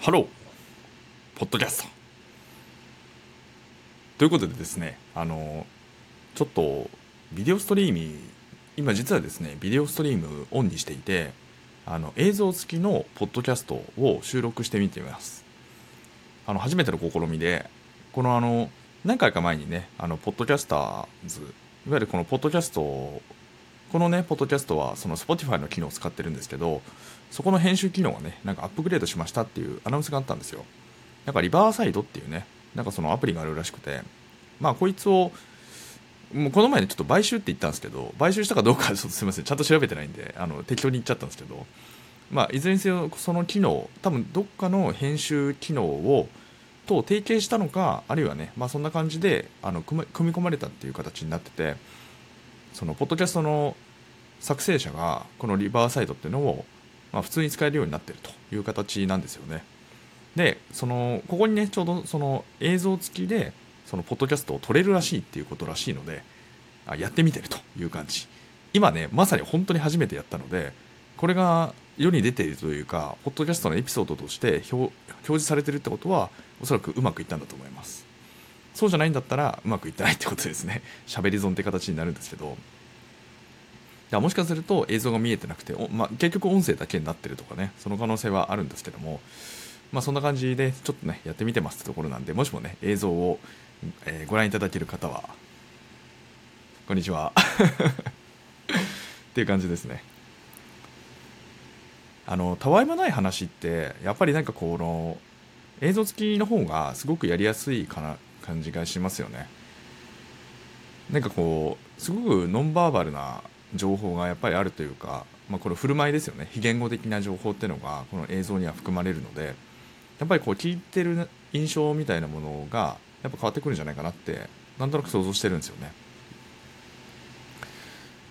ハローポッドキャスト。ということでですねあのちょっとビデオストリーミ今実はですねビデオストリームオンにしていてあの映像付きのポッドキャストを収録してみています。あの初めての試みでこのあの何回か前にねあのポッドキャスターズいわゆるこのポッドキャストこのねポッドキャストはその Spotify の機能を使ってるんですけどそこの編集機能がねなんかアップグレードしましたっていうアナウンスがあったんですよ。なんかリバーサイドっていうねなんかそのアプリがあるらしくてまあこいつをもうこの前ねちょっと買収って言ったんですけど買収したかどうかちょっとすみませんちゃんと調べてないんであの適当に言っちゃったんですけどまあいずれにせよその機能多分どっかの編集機能をと提携したのかあるいはねまあそんな感じであの組み込まれたっていう形になっててそのポッドキャストの作成者がこのリバーサイドっていうのをまあ、普通に使えるようになってるという形なんですよね。でそのここにねちょうどその映像付きでそのポッドキャストを撮れるらしいっていうことらしいのであやってみてるという感じ。今ねまさに本当に初めてやったのでこれが世に出ているというかポッドキャストのエピソードとして表示されてるってことはおそらくうまくいったんだと思います。そうじゃないんだったらうまくいってないってことですね。喋り損って形になるんですけどもしかすると映像が見えてなくて、まあ、結局音声だけになってるとかねその可能性はあるんですけども、まあ、そんな感じでちょっとねやってみてますってところなんでもしもね映像を、えー、ご覧いただける方はこんにちは。っていう感じですね。あのたわいもない話ってやっぱりなんかこの映像付きの方がすごくやりやすいかな感じがしますよね。なんかこうすごくノンバーバルな情報がやっぱりあるというか、まあ、この振る舞いですよね非言語的な情報っていうのがこの映像には含まれるのでやっぱりこう聞いてる印象みたいなものがやっぱ変わってくるんじゃないかなってなんとなく想像してるんですよね。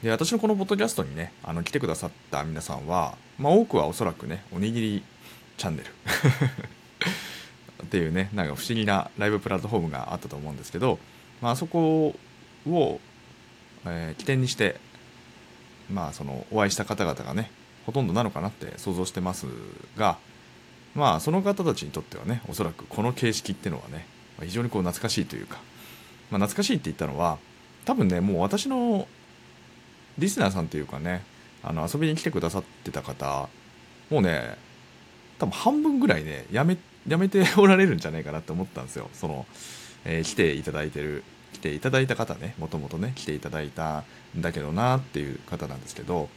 で私のこのポッドキャストにねあの来てくださった皆さんは、まあ、多くはおそらくねおにぎりチャンネル っていうねなんか不思議なライブプラットフォームがあったと思うんですけど、まあそこを、えー、起点にしてまあそのお会いした方々がねほとんどなのかなって想像してますがまあその方たちにとってはねおそらくこの形式っていうのはね非常にこう懐かしいというか、まあ、懐かしいって言ったのは多分ねもう私のリスナーさんというかねあの遊びに来てくださってた方もうね多分半分ぐらいねやめやめておられるんじゃないかなって思ったんですよ。その、えー、来ていただいてる来ていただいた方ねもともとね来ていただいたんだけどなっていう方なんですけど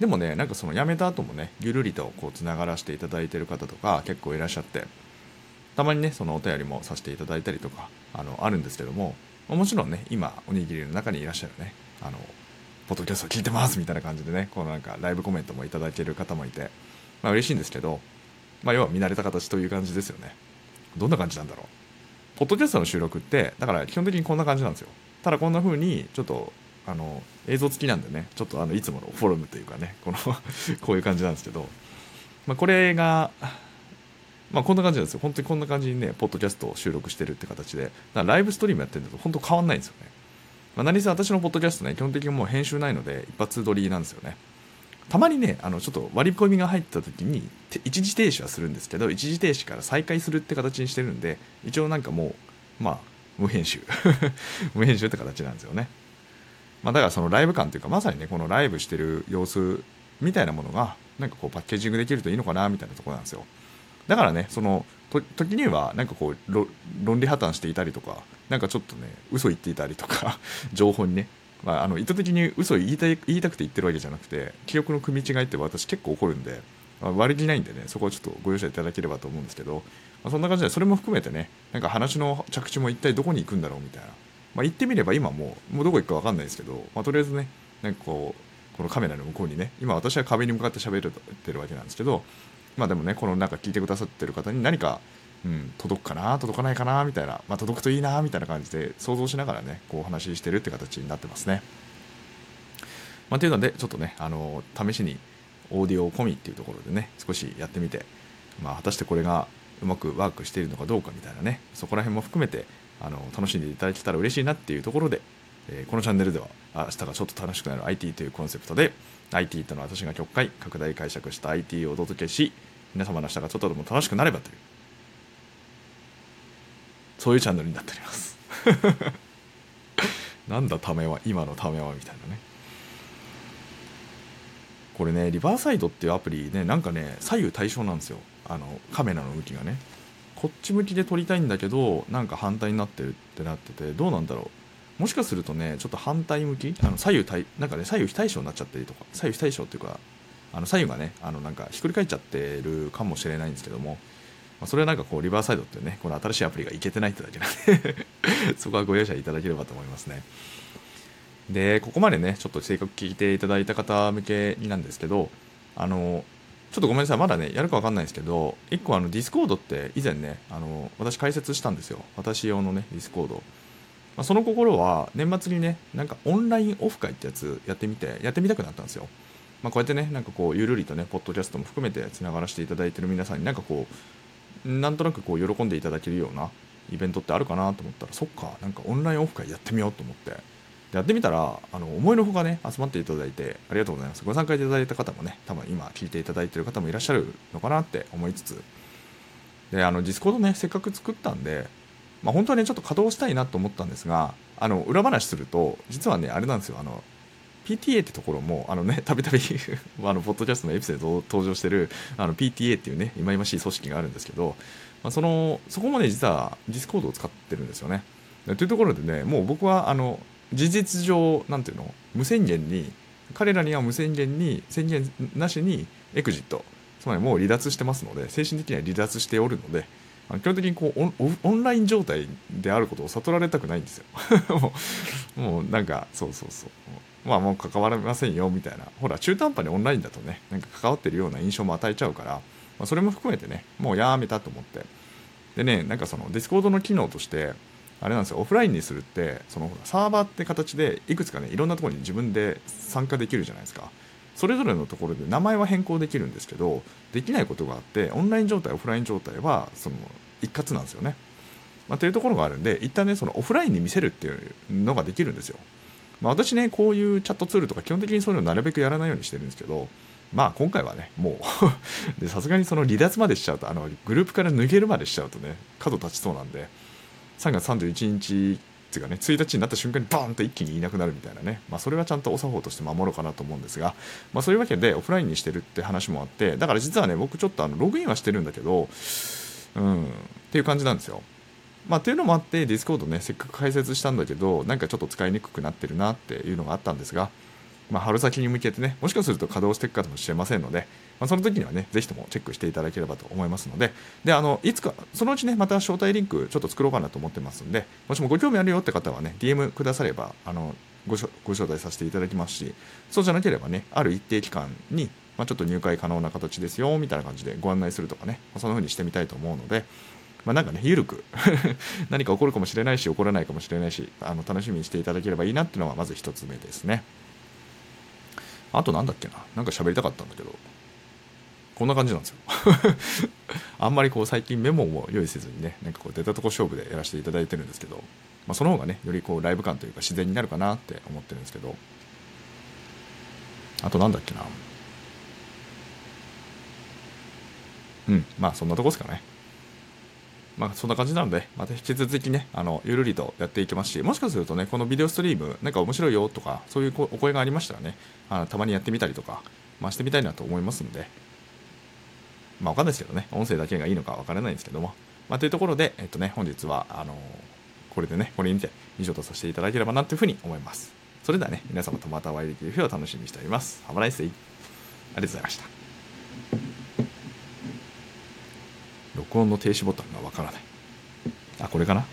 でもねなんかその辞めた後もねゆるりとこうつながらせていただいてる方とか結構いらっしゃってたまにねそのお便りもさせていただいたりとかあのあるんですけどももちろんね今おにぎりの中にいらっしゃるねあのポッドキャスト聞いてますみたいな感じでねこのなんかライブコメントもいただける方もいてまあ嬉しいんですけどまあ要は見慣れた形という感じですよね。どんな感じなんだろう。ポッドキャストの収録ってだから基本的にこんな感じなんですよ。ただこんな風にちょっとあの映像付きなんでねちょっとあのいつものフォルムというかねこの こういう感じなんですけど、まあ、これがまあこんな感じなんですよ。本当にこんな感じにねポッドキャストを収録してるって形で。ライブストリームやってるんだと本当変わんないんですよね、まあ、何せ私のポッドキャストね基本的にもう編集ないので一発撮りなんですよね。たまにねあのちょっと割り込みが入った時に一時停止はするんですけど一時停止から再開するって形にしてるんで一応なんかもうまあ無編集。無編集って形なんですよね、まあ、だからそのライブ感というかまさにねこのライブしてる様子みたいなものがなんかこうパッケージングできるといいのかなみたいなとこなんですよ。だからねその時にはなんかこう論理破綻していたりとかなんかちょっとね嘘言っていたりとか 情報にねまあ、あの意図的に嘘を言いたい言いたくて言ってるわけじゃなくて記憶の組み違いって私結構怒るんで、まあ、悪気ないんでねそこはちょっとご容赦いただければと思うんですけど、まあ、そんな感じでそれも含めてねなんか話の着地も一体どこに行くんだろうみたいな、まあ、言ってみれば今もうもうどこ行くか分かんないですけど、まあ、とりあえずねなんかこうこのカメラの向こうにね今私は壁に向かって喋ってるわけなんですけどまあでもねこのなんか聞いてくださってる方に何かうん、届くかな届かないかなみたいな、まあ、届くといいなみたいな感じで想像しながらねこうお話ししてるって形になってますね。まあ、というのでちょっとねあの試しにオーディオ込みっていうところでね少しやってみて、まあ、果たしてこれがうまくワークしているのかどうかみたいなねそこら辺も含めてあの楽しんでいただけたら嬉しいなっていうところで、えー、このチャンネルでは明日がちょっと楽しくなる IT というコンセプトで IT との私が極快拡大解釈した IT をお届けし皆様の明日がちょっとでも楽しくなればというそういうチャンネルになっております。なんだためは今のためはみたいなね。これねリバーサイドっていうアプリねなんかね左右対称なんですよ。あのカメラの向きがね。こっち向きで撮りたいんだけどなんか反対になってるってなっててどうなんだろう。もしかするとねちょっと反対向き？あの左右対なんかね左右非対称になっちゃったりとか。左右非対称っていうかあの左右がねあのなんかひっくり返っちゃってるかもしれないんですけども、まあ、それはなんかこうリバーサイドっていうねこの新しいアプリがいけてないってだけなんで そこはご容赦いただければと思いますね。でここまでねちょっとせっかく聞いていただいた方向けになんですけどあのちょっとごめんなさいまだねやるか分かんないですけど1個あのディスコードって以前ねあの私解説したんですよ。私用のねディスコード。まあ、その心は年末にねなんかオンラインオフ会ってやつやってみてやってみたくなったんですよ。まあ、こうやってねなんかこうゆるりとねポッドキャストも含めてつながらせていただいてる皆さんになんかこうなんとなくこう喜んでいただけるようなイベントってあるかなと思ったらそっかなんかオンラインオフ会やってみようと思って。やってみたらあの思いのほかね集まっていただいてありがとうございます。ご参加いただいた方もね多分今聞いていただいてる方もいらっしゃるのかなって思いつつ。であのディスコードねせっかく作ったんでまあ、本当はねちょっと稼働したいなと思ったんですがあの裏話すると実はねあれなんですよ。あの PTA ってところもあのね たびたび あのポッドキャストのエピソード登場してるあの PTA っていうね忌々しい組織があるんですけど、まあ、そのそこもね実はディスコードを使ってるんですよね。というところでねもう僕はあの事実上なんていうの無宣言に彼らには無宣言に宣言なしにexit つまりもう離脱してますので精神的には離脱しておるので基本的にこうオンライン状態であることを悟られたくないんですよ。もうなんかそうそうそう。まあもう関わりませんよみたいな。ほら中途半端にオンラインだとねなんか関わってるような印象も与えちゃうから、まあ、それも含めてねもうやめたと思って。でねなんかそのディスコードの機能としてあれなんですよオフラインにするってそのサーバーって形でいくつかねいろんなところに自分で参加できるじゃないですか。それぞれのところで名前は変更できるんですけどできないことがあってオンライン状態オフライン状態はその一括なんですよね、まあ、というところがあるんで一旦ねそのオフラインに見せるっていうのができるんですよ。まあ、私ねこういうチャットツールとか基本的にそういうのなるべくやらないようにしてるんですけどまあ今回はねもう さすがにその離脱までしちゃうとあのグループから抜けるまでしちゃうとね角立ちそうなんで3月31日っていうかね1日になった瞬間にバーンと一気にいなくなるみたいなね、まあ、それはちゃんとお作法として守ろうかなと思うんですが、まあ、そういうわけでオフラインにしてるって話もあってだから実はね僕ちょっとあのログインはしてるんだけどうんっていう感じなんですよ。まあ、っていうのもあってディスコードねせっかく解説したんだけどなんかちょっと使いにくくなってるなっていうのがあったんですが、まあ、春先に向けてねもしかすると稼働していくかもしれませんので、まあ、その時にはねぜひともチェックしていただければと思いますのでであのいつかそのうちねまた招待リンクちょっと作ろうかなと思ってますんでもしもご興味あるよって方はね DM くださればあのごご招待させていただきますしそうじゃなければねある一定期間にまあ、ちょっと入会可能な形ですよみたいな感じでご案内するとかね、そんな風にしてみたいと思うので、まあ、なんかね、ゆるく 何か起こるかもしれないし、起こらないかもしれないし、あの楽しみにしていただければいいなっていうのがまず一つ目ですね。あとなんだっけな、なんか喋りたかったんだけど、こんな感じなんですよ。あんまりこう最近メモも用意せずにね、なんかこう出たとこ勝負でやらせていただいてるんですけど、まあ、その方がね、よりこうライブ感というか自然になるかなって思ってるんですけど、あとなんだっけな。うん、まあそんなとこですかね。まあ、そんな感じなので、また引き続きね、あの、ゆるりとやっていきますし、もしかするとね、このビデオストリーム、なんか面白いよとか、そういうお声がありましたらね、あのたまにやってみたりとか、まあ、してみたいなと思いますんで、まあ、わかんないですけどね、音声だけがいいのかわからないんですけども、まあ、というところで、えっとね、本日は、あのこれでね、これにて以上とさせていただければなというふうに思います。それではね、皆様とまたお会いできる日を楽しみにしております。Have a nice day. ありがとうございました。録音の停止ボタンがわからない。あ、これかな？